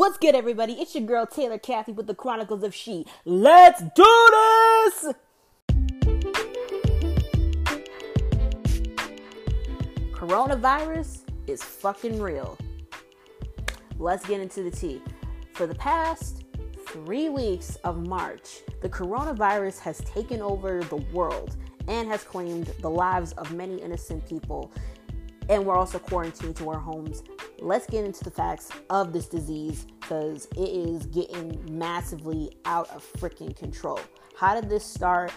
What's good, everybody? It's your girl Taylor Kathy with the Chronicles of She. Let's do this! Coronavirus is fucking real. Let's get into the tea. For the past three weeks of March, the coronavirus has taken over the world and has claimed the lives of many innocent people. And we're also quarantined to our homes. Let's get into the facts of this disease because it is getting massively out of freaking control. How did this start?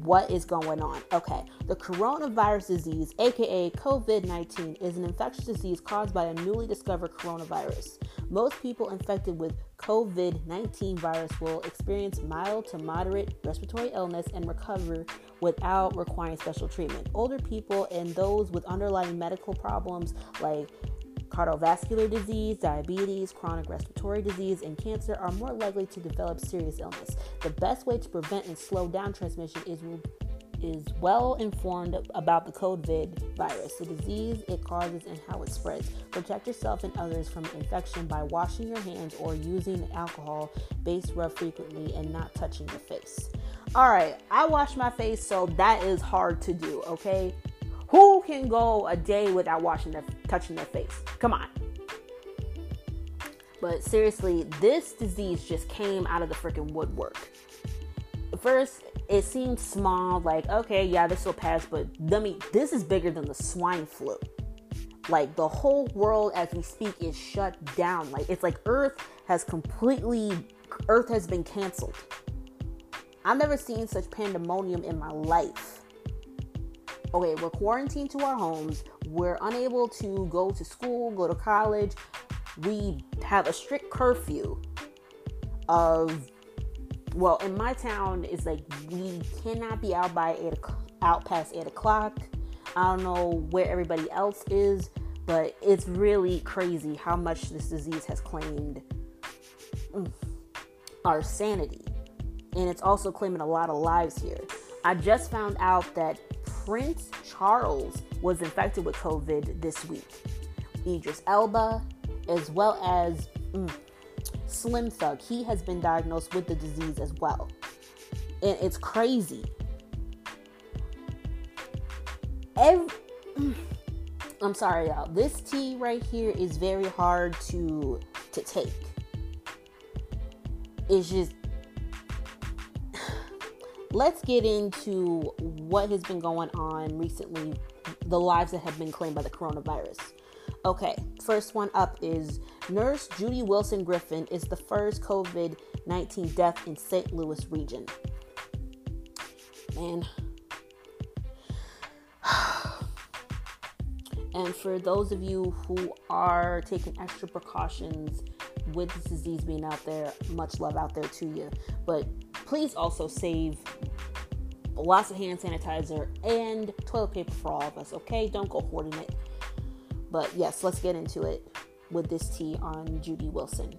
what is going on. Okay, the coronavirus disease, aka COVID 19, is an infectious disease caused by a newly discovered coronavirus. Most people infected with COVID 19 virus will experience mild to moderate respiratory illness and recover without requiring special treatment. Older people and those with underlying medical problems like Cardiovascular disease, diabetes, chronic respiratory disease, and cancer are more likely to develop serious illness. The best way to prevent and slow down transmission is is well informed about the COVID virus, the disease it causes, and how it spreads. Protect yourself and others from infection by washing your hands or using alcohol based rub frequently and not touching your face. All right, I wash my face, so that is hard to do, okay? Who can go a day without washing their touching their face? Come on. But seriously, this disease just came out of the freaking woodwork. First, it seemed small, like, okay, yeah, this will pass, but mean, this is bigger than the swine flu. Like, the whole world as we speak is shut down. Like, it's like Earth has completely, Earth has been canceled. I've never seen such pandemonium in my life okay, we're quarantined to our homes, we're unable to go to school, go to college, we have a strict curfew of well in my town it's like we cannot be out by eight out past eight o'clock. I don't know where everybody else is but it's really crazy how much this disease has claimed mm, our sanity. And it's also claiming a lot of lives here. I just found out that Prince Charles was infected with COVID this week. Idris Elba, as well as mm, Slim Thug, he has been diagnosed with the disease as well. And it's crazy. Every, mm, I'm sorry, y'all. This tea right here is very hard to to take. It's just let's get into what has been going on recently, the lives that have been claimed by the coronavirus. Okay, first one up is nurse Judy Wilson Griffin is the first COVID 19 death in St. Louis region. Man. and for those of you who are taking extra precautions with this disease being out there, much love out there to you. But please also save lots of hand sanitizer and toilet paper for all of us, okay? Don't go hoarding it. But yes, let's get into it with this tea on Judy Wilson.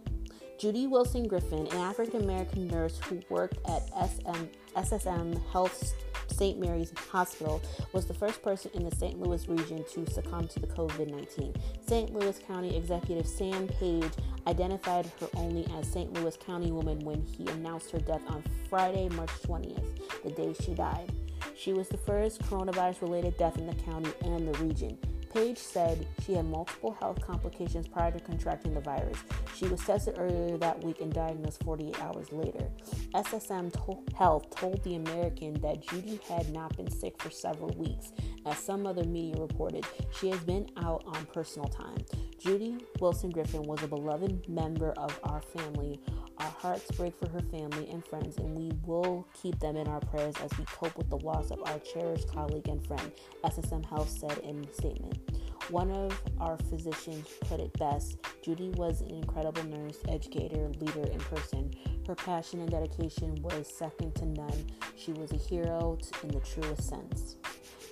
Judy Wilson Griffin, an African American nurse who worked at SM, SSM Health St. Mary's Hospital, was the first person in the St. Louis region to succumb to the COVID 19. St. Louis County Executive Sam Page identified her only as St. Louis County woman when he announced her death on Friday, March 20th, the day she died. She was the first coronavirus related death in the county and the region. Page said she had multiple health complications prior to contracting the virus. She was tested earlier that week and diagnosed 48 hours later. SSM to- Health told The American that Judy had not been sick for several weeks. As some other media reported, she has been out on personal time. Judy Wilson Griffin was a beloved member of our family. Our hearts break for her family and friends, and we will keep them in our prayers as we cope with the loss of our cherished colleague and friend, SSM Health said in a statement. One of our physicians put it best Judy was an incredible nurse, educator, leader in person. Her passion and dedication was second to none. She was a hero in the truest sense.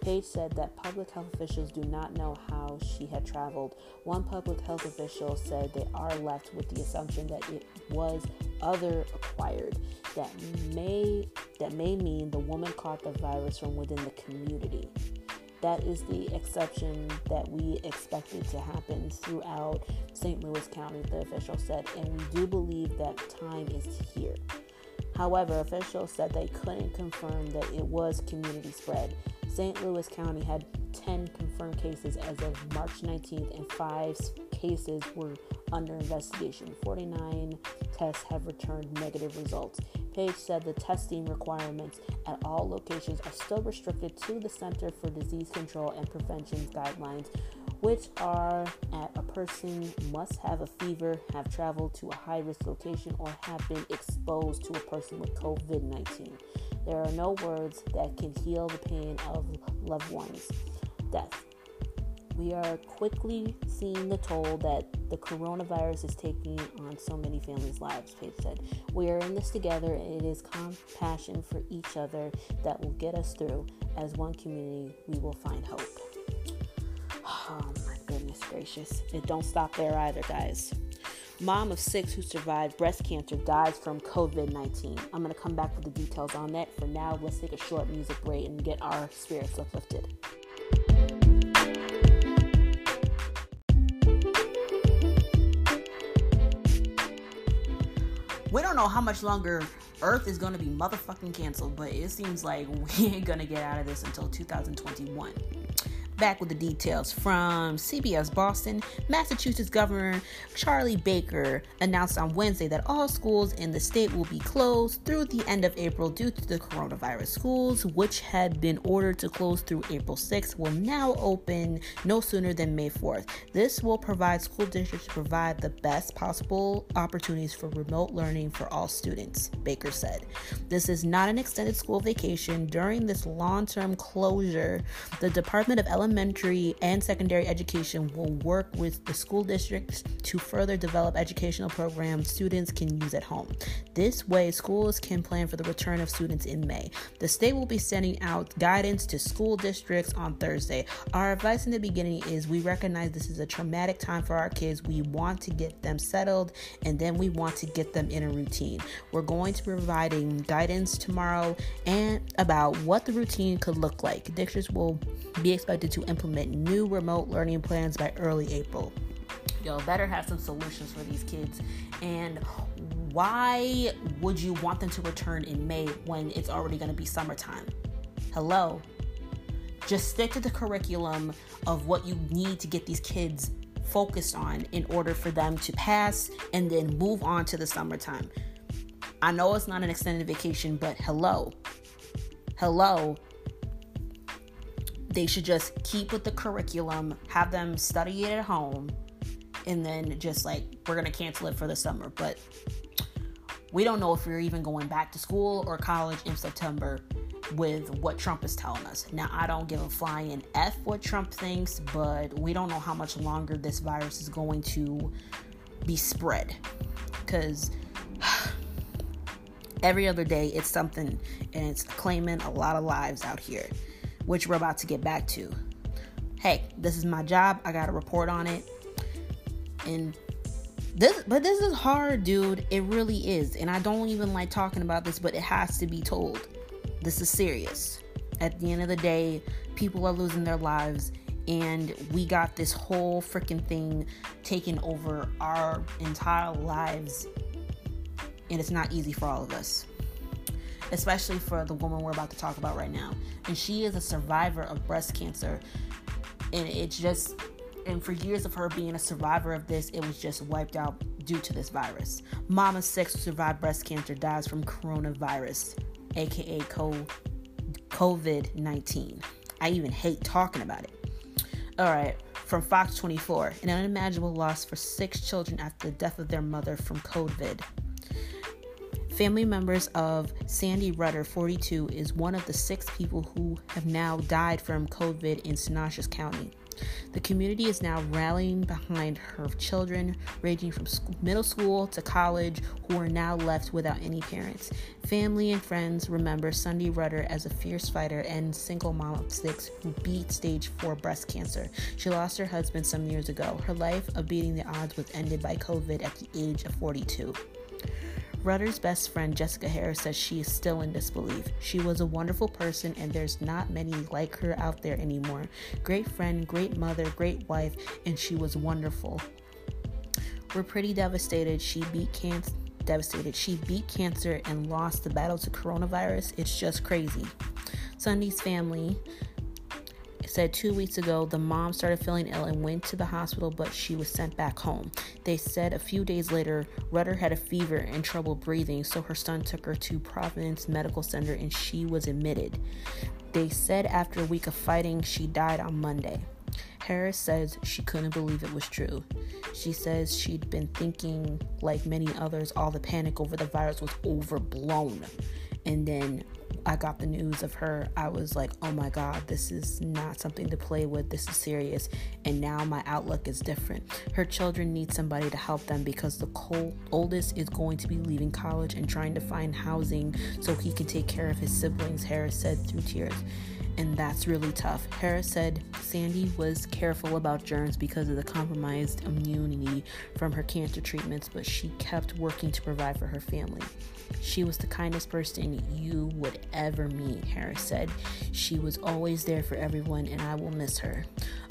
Page said that public health officials do not know how she had traveled. One public health official said they are left with the assumption that it was other acquired. That may that may mean the woman caught the virus from within the community. That is the exception that we expected to happen throughout St. Louis County, the official said, and we do believe that time is here. However, officials said they couldn't confirm that it was community spread. St. Louis County had 10 confirmed cases as of March 19th, and five cases were under investigation. 49 tests have returned negative results. Page said the testing requirements at all locations are still restricted to the Center for Disease Control and Prevention guidelines, which are at a person must have a fever, have traveled to a high risk location, or have been exposed to a person with COVID 19. There are no words that can heal the pain of loved ones' death. We are quickly seeing the toll that the coronavirus is taking on so many families' lives, Page said. We are in this together, and it is compassion for each other that will get us through. As one community, we will find hope. Oh my goodness gracious. It don't stop there either, guys. Mom of six who survived breast cancer dies from COVID 19. I'm going to come back with the details on that. For now, let's take a short music break and get our spirits uplifted. We don't know how much longer Earth is going to be motherfucking canceled, but it seems like we ain't going to get out of this until 2021 back with the details from CBS Boston. Massachusetts Governor Charlie Baker announced on Wednesday that all schools in the state will be closed through the end of April due to the coronavirus. Schools, which had been ordered to close through April 6th, will now open no sooner than May 4th. This will provide school districts to provide the best possible opportunities for remote learning for all students, Baker said. This is not an extended school vacation. During this long term closure, the Department of Elementary elementary and secondary education will work with the school districts to further develop educational programs students can use at home. This way, schools can plan for the return of students in May. The state will be sending out guidance to school districts on Thursday. Our advice in the beginning is we recognize this is a traumatic time for our kids. We want to get them settled and then we want to get them in a routine. We're going to be providing guidance tomorrow and about what the routine could look like. Districts will be expected to implement new remote learning plans by early April. Y'all better have some solutions for these kids. And why would you want them to return in May when it's already going to be summertime? Hello. Just stick to the curriculum of what you need to get these kids focused on in order for them to pass and then move on to the summertime. I know it's not an extended vacation, but hello. Hello they should just keep with the curriculum, have them study it at home, and then just like we're gonna cancel it for the summer. But we don't know if we're even going back to school or college in September with what Trump is telling us. Now, I don't give a flying F what Trump thinks, but we don't know how much longer this virus is going to be spread. Because every other day it's something and it's claiming a lot of lives out here which we're about to get back to. Hey, this is my job. I got to report on it. And this but this is hard, dude. It really is. And I don't even like talking about this, but it has to be told. This is serious. At the end of the day, people are losing their lives and we got this whole freaking thing taken over our entire lives and it's not easy for all of us especially for the woman we're about to talk about right now. And she is a survivor of breast cancer. And it's just, and for years of her being a survivor of this, it was just wiped out due to this virus. Mama Six, who survived breast cancer, dies from coronavirus, aka COVID 19. I even hate talking about it. All right, from Fox 24, an unimaginable loss for six children after the death of their mother from COVID. Family members of Sandy Rudder, 42, is one of the six people who have now died from COVID in Stanislaus County. The community is now rallying behind her children, ranging from school, middle school to college, who are now left without any parents. Family and friends remember Sandy Rudder as a fierce fighter and single mom of six who beat stage 4 breast cancer. She lost her husband some years ago. Her life of beating the odds was ended by COVID at the age of 42. Rutter's best friend Jessica Harris says she is still in disbelief. She was a wonderful person, and there's not many like her out there anymore. Great friend, great mother, great wife, and she was wonderful. We're pretty devastated. She beat cancer. Devastated. She beat cancer and lost the battle to coronavirus. It's just crazy. Sunday's family said two weeks ago the mom started feeling ill and went to the hospital, but she was sent back home. They said a few days later, Rutter had a fever and trouble breathing, so her son took her to Providence Medical Center and she was admitted. They said after a week of fighting, she died on Monday. Harris says she couldn't believe it was true. She says she'd been thinking, like many others, all the panic over the virus was overblown. And then I got the news of her, I was like, oh my God, this is not something to play with. This is serious. And now my outlook is different. Her children need somebody to help them because the oldest is going to be leaving college and trying to find housing so he can take care of his siblings, Harris said through tears and that's really tough. Harris said Sandy was careful about germs because of the compromised immunity from her cancer treatments, but she kept working to provide for her family. She was the kindest person you would ever meet, Harris said. She was always there for everyone, and I will miss her.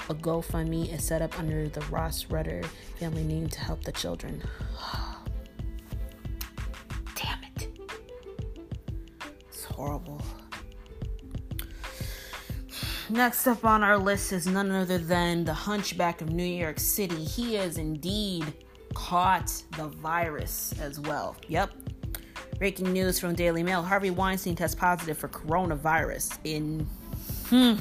A GoFundMe is set up under the Ross Rudder family name to help the children. Damn it. It's horrible. Next up on our list is none other than the Hunchback of New York City. He has indeed caught the virus as well. Yep. Breaking news from Daily Mail Harvey Weinstein tests positive for coronavirus in. Hmm,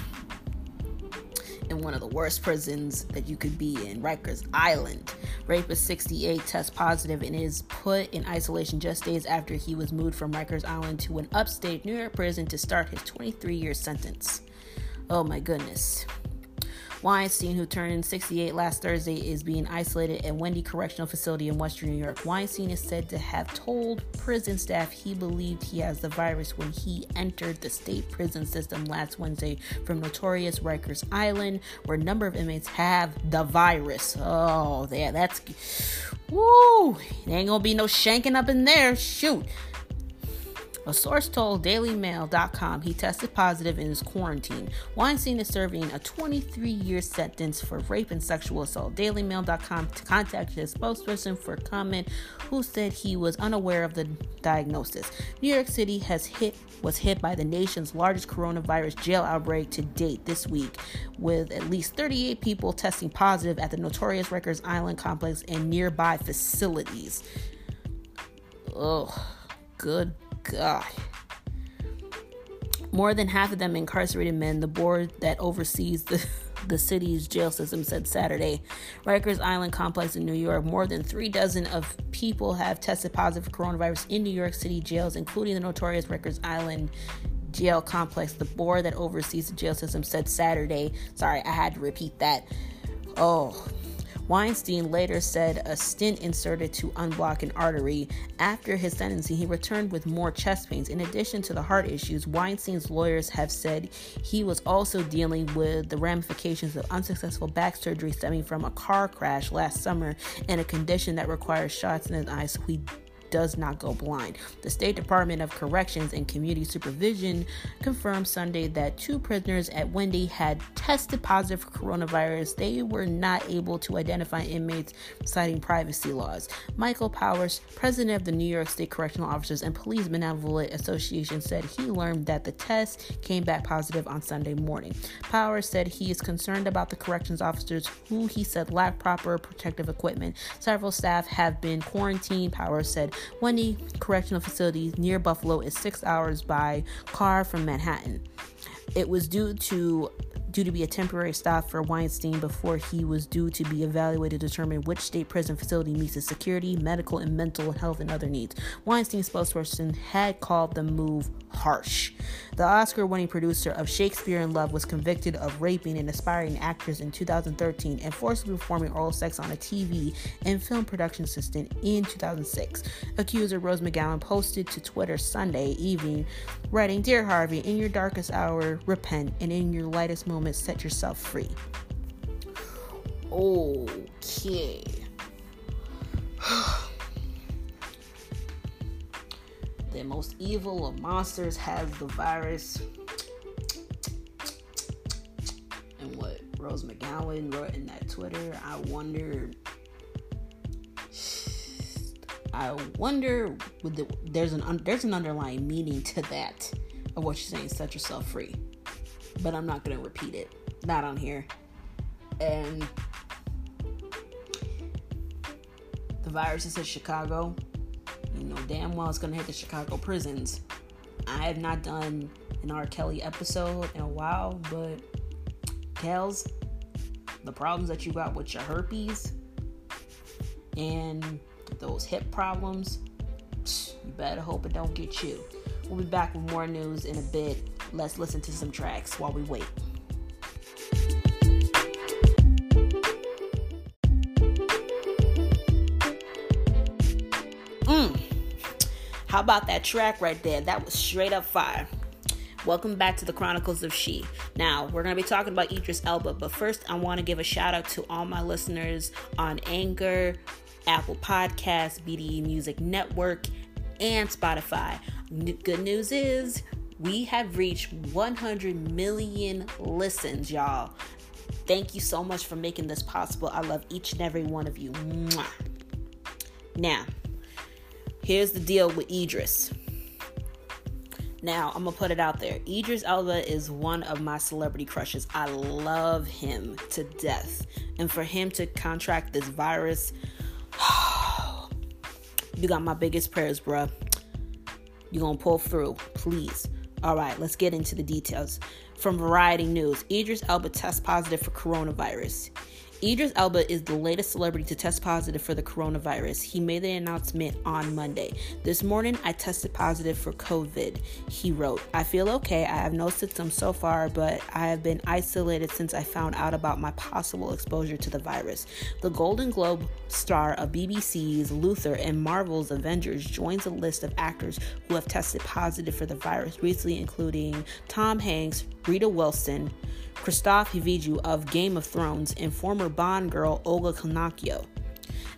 in one of the worst prisons that you could be in, Rikers Island. Rapist 68 tests positive and is put in isolation just days after he was moved from Rikers Island to an upstate New York prison to start his 23 year sentence. Oh my goodness. Weinstein, who turned 68 last Thursday, is being isolated at Wende Correctional Facility in Western New York. Weinstein is said to have told prison staff he believed he has the virus when he entered the state prison system last Wednesday from notorious Rikers Island, where a number of inmates have the virus. Oh, yeah, that's. Woo! There ain't gonna be no shanking up in there. Shoot. A source told DailyMail.com he tested positive in his quarantine. Weinstein is serving a 23 year sentence for rape and sexual assault. DailyMail.com contacted his spokesperson for comment, who said he was unaware of the diagnosis. New York City has hit was hit by the nation's largest coronavirus jail outbreak to date this week, with at least 38 people testing positive at the notorious Rikers Island complex and nearby facilities. Oh, good God. More than half of them incarcerated men, the board that oversees the, the city's jail system said Saturday. Rikers Island complex in New York, more than three dozen of people have tested positive for coronavirus in New York City jails, including the notorious Rikers Island jail complex. The board that oversees the jail system said Saturday. Sorry, I had to repeat that. Oh, Weinstein later said a stent inserted to unblock an artery. After his sentencing, he returned with more chest pains. In addition to the heart issues, Weinstein's lawyers have said he was also dealing with the ramifications of unsuccessful back surgery stemming from a car crash last summer and a condition that requires shots in his eyes so he does not go blind. The State Department of Corrections and Community Supervision confirmed Sunday that two prisoners at Wende had tested positive for coronavirus. They were not able to identify inmates, citing privacy laws. Michael Powers, president of the New York State Correctional Officers and Police Benevolent Association, said he learned that the test came back positive on Sunday morning. Powers said he is concerned about the corrections officers who he said lack proper protective equipment. Several staff have been quarantined, Powers said. Wende Correctional Facility near Buffalo is six hours by car from Manhattan. It was due to due to be a temporary stop for Weinstein before he was due to be evaluated to determine which state prison facility meets his security, medical, and mental health and other needs. Weinstein's spokesperson had called the move harsh. The Oscar winning producer of Shakespeare in Love was convicted of raping an aspiring actress in 2013 and forcibly performing oral sex on a TV and film production assistant in 2006. Accuser Rose McGowan posted to Twitter Sunday evening, writing Dear Harvey, in your darkest hour, repent, and in your lightest moment, set yourself free. Okay. the most evil of monsters has the virus. And what Rose McGowan wrote in that Twitter, I wonder. I wonder, the, there's an there's an underlying meaning to that of what you're saying. Set yourself free, but I'm not gonna repeat it. Not on here. And the virus is in Chicago. Know damn well it's gonna hit the Chicago prisons. I have not done an R. Kelly episode in a while, but Kels, the problems that you got with your herpes and those hip problems, you better hope it don't get you. We'll be back with more news in a bit. Let's listen to some tracks while we wait. How about that track right there? That was straight up fire. Welcome back to the Chronicles of She. Now, we're going to be talking about Idris Elba, but first, I want to give a shout out to all my listeners on Anchor, Apple Podcasts, BDE Music Network, and Spotify. Good news is we have reached 100 million listens, y'all. Thank you so much for making this possible. I love each and every one of you. Mwah. Now, here's the deal with Idris. Now, I'm gonna put it out there. Idris Elba is one of my celebrity crushes. I love him to death. And for him to contract this virus, you got my biggest prayers, bruh. You're gonna pull through, please. All right, let's get into the details. From Variety News, Idris Elba tests positive for coronavirus. Idris Elba is the latest celebrity to test positive for the coronavirus. He made the announcement on Monday. This morning, I tested positive for COVID. He wrote, I feel okay. I have no symptoms so far, but I have been isolated since I found out about my possible exposure to the virus. The Golden Globe star of BBC's Luther and Marvel's Avengers joins a list of actors who have tested positive for the virus recently, including Tom Hanks, Rita Wilson, Christophe Hiviju of Game of Thrones, and former Bond girl Olga Konakio.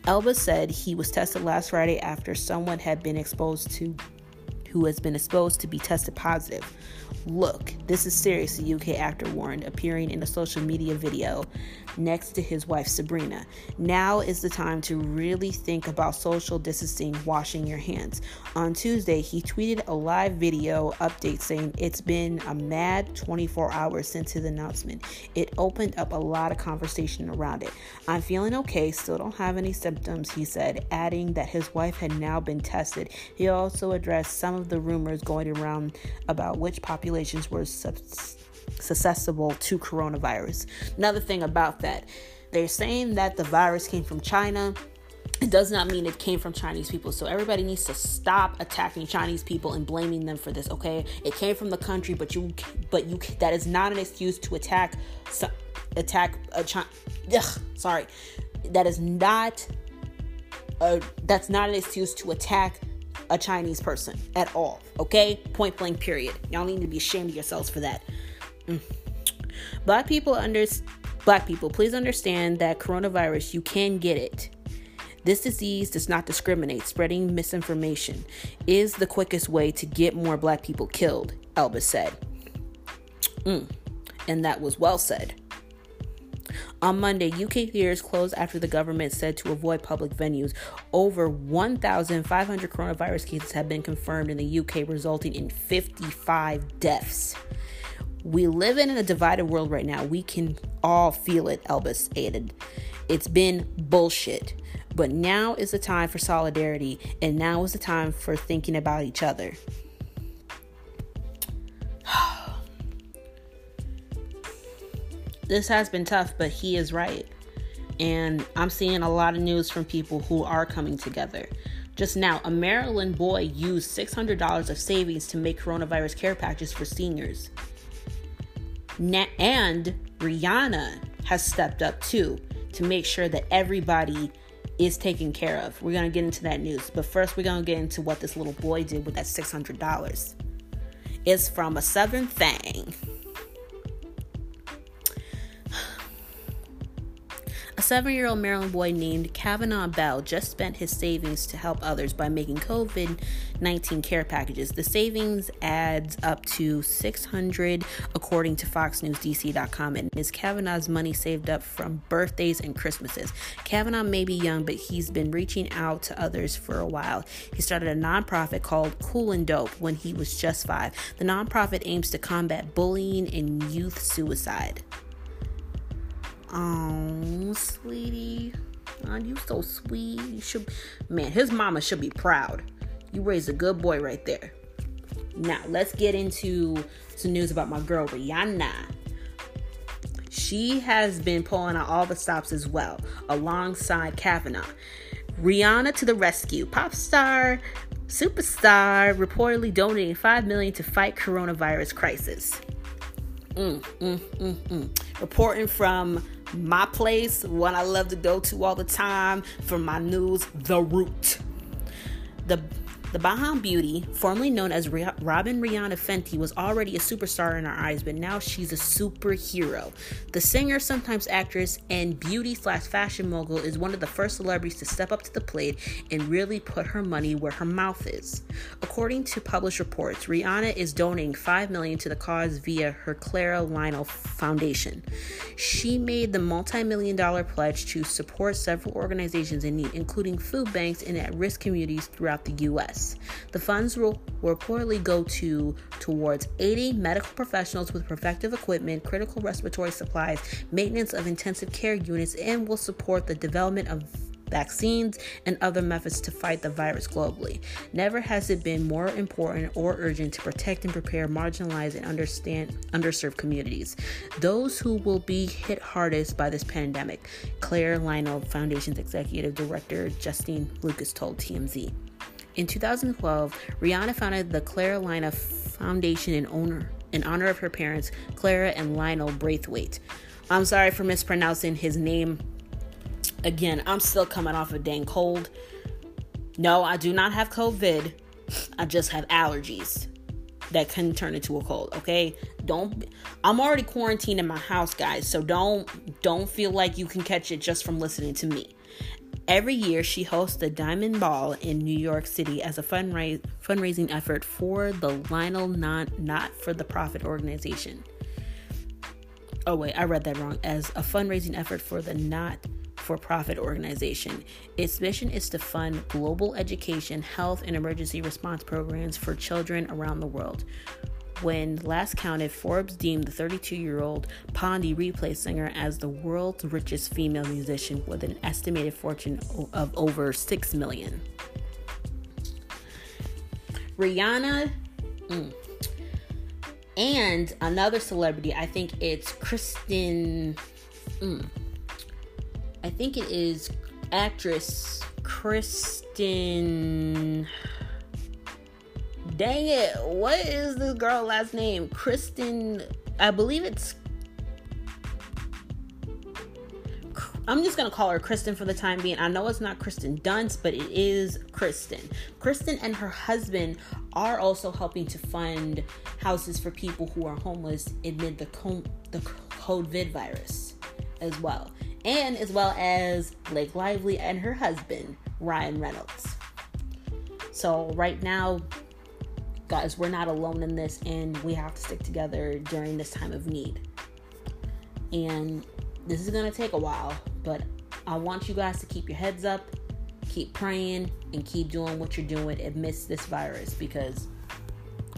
Elba said he was tested last Friday after someone had been exposed to who has been exposed to be tested positive. Look, this is serious, the UK actor warned, appearing in a social media video next to his wife Sabrina. Now is the time to really think about social distancing, washing your hands. On Tuesday, he tweeted a live video update saying it's been a mad 24 hours since his announcement. It opened up a lot of conversation around it. I'm feeling okay, still don't have any symptoms, he said, adding that his wife had now been tested. He also addressed some of the rumors going around about which populations were susceptible to coronavirus. Another thing about that, they're saying that the virus came from China. It does not mean it came from Chinese people. So everybody needs to stop attacking Chinese people and blaming them for this, okay? It came from the country, but you but you that is not an excuse to attack attack uh, a China. sorry. That is not a, that's not an excuse to attack a Chinese person at all. Okay? Point blank, period. Y'all need to be ashamed of yourselves for that. Mm. Black people under black people, please understand that coronavirus, you can get it. This disease does not discriminate. Spreading misinformation is the quickest way to get more black people killed, Elba said. Mm. And that was well said. On Monday, UK theaters closed after the government said to avoid public venues. Over 1,500 coronavirus cases have been confirmed in the UK, resulting in 55 deaths. We live in a divided world right now. We can all feel it, Elvis added. It's been bullshit. But now is the time for solidarity, and now is the time for thinking about each other. This has been tough, but he is right. And I'm seeing a lot of news from people who are coming together. Just now, a Maryland boy used $600 of savings to make coronavirus care packages for seniors. Na- and Rihanna has stepped up too to make sure that everybody is taken care of. We're going to get into that news. But first, we're going to get into what this little boy did with that $600. It's from a Southern Thing. A seven year old Maryland boy named Cavanaugh Bell just spent his savings to help others by making COVID 19 care packages. The savings adds up to 600 according to FoxNewsDC.com, and is Cavanaugh's money saved up from birthdays and Christmases. Kavanaugh may be young, but he's been reaching out to others for a while. He started a nonprofit called Cool and Dope when he was just five. The nonprofit aims to combat bullying and youth suicide. Oh, sweetie. Oh, you so sweet. You should man, his mama should be proud. You raised a good boy right there. Now let's get into some news about my girl Rihanna. She has been pulling out all the stops as well, alongside Cavanaugh. Rihanna to the rescue. Pop star, superstar, reportedly donating five million to fight coronavirus crisis. Mm, mm, mm, mm. Reporting from my place, one I love to go to all the time for my news, The Root. The the Baham Beauty, formerly known as Robin Rihanna Fenty, was already a superstar in our eyes, but now she's a superhero. The singer, sometimes actress, and beauty slash fashion mogul is one of the first celebrities to step up to the plate and really put her money where her mouth is. According to published reports, Rihanna is donating 5 million to the cause via her Clara Lionel Foundation. She made the multi-million dollar pledge to support several organizations in need, including food banks and at-risk communities throughout the U.S. The funds will reportedly go to towards 80 medical professionals with protective equipment, critical respiratory supplies, maintenance of intensive care units, and will support the development of vaccines, and other methods to fight the virus globally. Never has it been more important or urgent to protect and prepare marginalized and underserved communities. Those who will be hit hardest by this pandemic, Claire Lionel Foundation's executive director Justine Lucas told TMZ. In 2012, Rihanna founded the Clara Lionel Foundation in honor in honor of her parents, Clara and Lionel Braithwaite. I'm sorry for mispronouncing his name. Again, I'm still coming off a dang cold. No, I do not have COVID. I just have allergies that can turn into a cold, okay? Don't I'm already quarantined in my house, guys, so don't don't feel like you can catch it just from listening to me. Every year, she hosts the Diamond Ball in New York City as a fundraising effort for the Lionel non, Not for the Profit organization. Oh, wait, I read that wrong. As a fundraising effort for the Not for Profit organization. Its mission is to fund global education, health, and emergency response programs for children around the world. When last counted, Forbes deemed the 32 year old Pon de Replay singer as the world's richest female musician with an estimated fortune of over 6 million. Rihanna mm, and another celebrity, I think it's Kristen. Mm, I think it is actress Kristen. Dang it. What is this girl last name? Kristen. I believe it's. I'm just gonna call her Kristen for the time being. I know it's not Kristen Dunst, but it is Kristen. Kristen and her husband are also helping to fund houses for people who are homeless amid the the COVID virus as well, and as well as Blake Lively and her husband Ryan Reynolds. So right now, guys, we're not alone in this and we have to stick together during this time of need. And this is going to take a while, but I want you guys to keep your heads up, keep praying, and keep doing what you're doing amidst this virus because,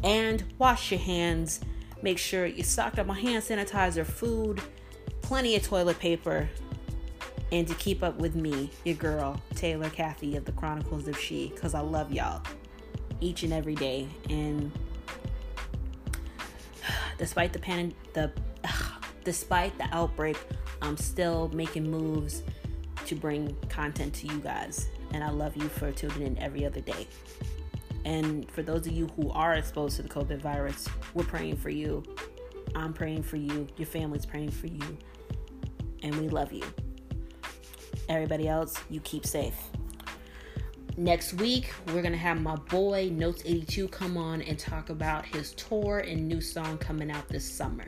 and wash your hands. Make sure you stock up on hand sanitizer, food, plenty of toilet paper, and to keep up with me, your girl, Taylor Kathy of the Chronicles of She, because I love y'all each and every day. And despite the pan, the despite the outbreak, I'm still making moves to bring content to you guys. And I love you for tuning in every other day. And for those of you who are exposed to the COVID virus, we're praying for you. I'm praying for you. Your family's praying for you. And we love you. Everybody else, you keep safe next week we're gonna have my boy notes 82 come on and talk about his tour and new song coming out this summer.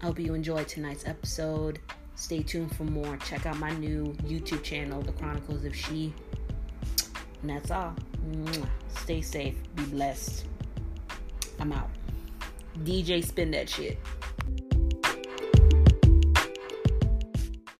I hope you enjoyed tonight's episode. Stay tuned for more. Check out my new youtube channel the chronicles of she. And that's all. Stay safe. Be blessed. I'm out. Dj spin that shit.